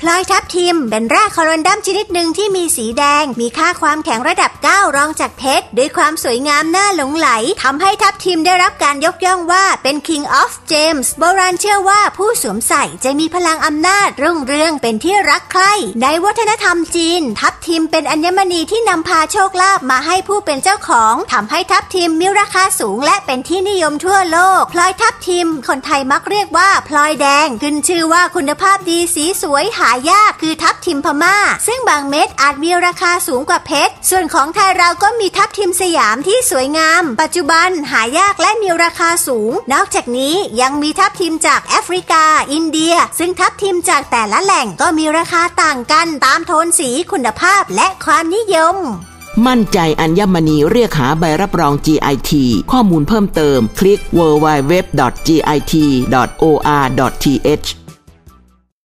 พลอยทับทิมเป็นแร่คอรันดัมชนิดหนึ่งที่มีสีแดง มีค่าความแข็งระดับ 9 รองจากเพชรด้วยความสวยงามน่าหลงไหลทำให้ทับทิมได้รับการยกย่องว่าเป็น King of Gems โบราณเชื่อว่าผู้สวมใส่จะมีพลังอำนาจรุ่งเรืองเป็นที่รักใคร่ในวัฒนธรรมจีน ทับทิมเป็นอัญมณีที่นำพาโชคลาภมาให้ผู้เป็นเจ้าของทำให้ทับทิมมีราคาสูงและเป็นที่นิยมทั่วโลก พลอยทับทิม คนไทยมักเรียกว่าพลอยแดงขึ้นชื่อว่าคุณภาพดีสีสวยหาายากคือทับทิมพม่า ซึ่งบางเม็ดอาจมีราคาสูงกว่าเพชร ส่วนของไทยเราก็มีทับทิมสยามที่สวยงาม ปัจจุบันหายากและมีราคาสูง นอกจากนี้ยังมีทับทิมจากแอฟริกา อินเดีย ซึ่งทับทิมจากแต่ละแหล่งก็มีราคาต่างกันตามโทนสีคุณภาพและความนิยมมั่นใจอัญมณีเรียกหาใบรับรอง GIT ข้อมูลเพิ่มเติม คลิก www.git.or.th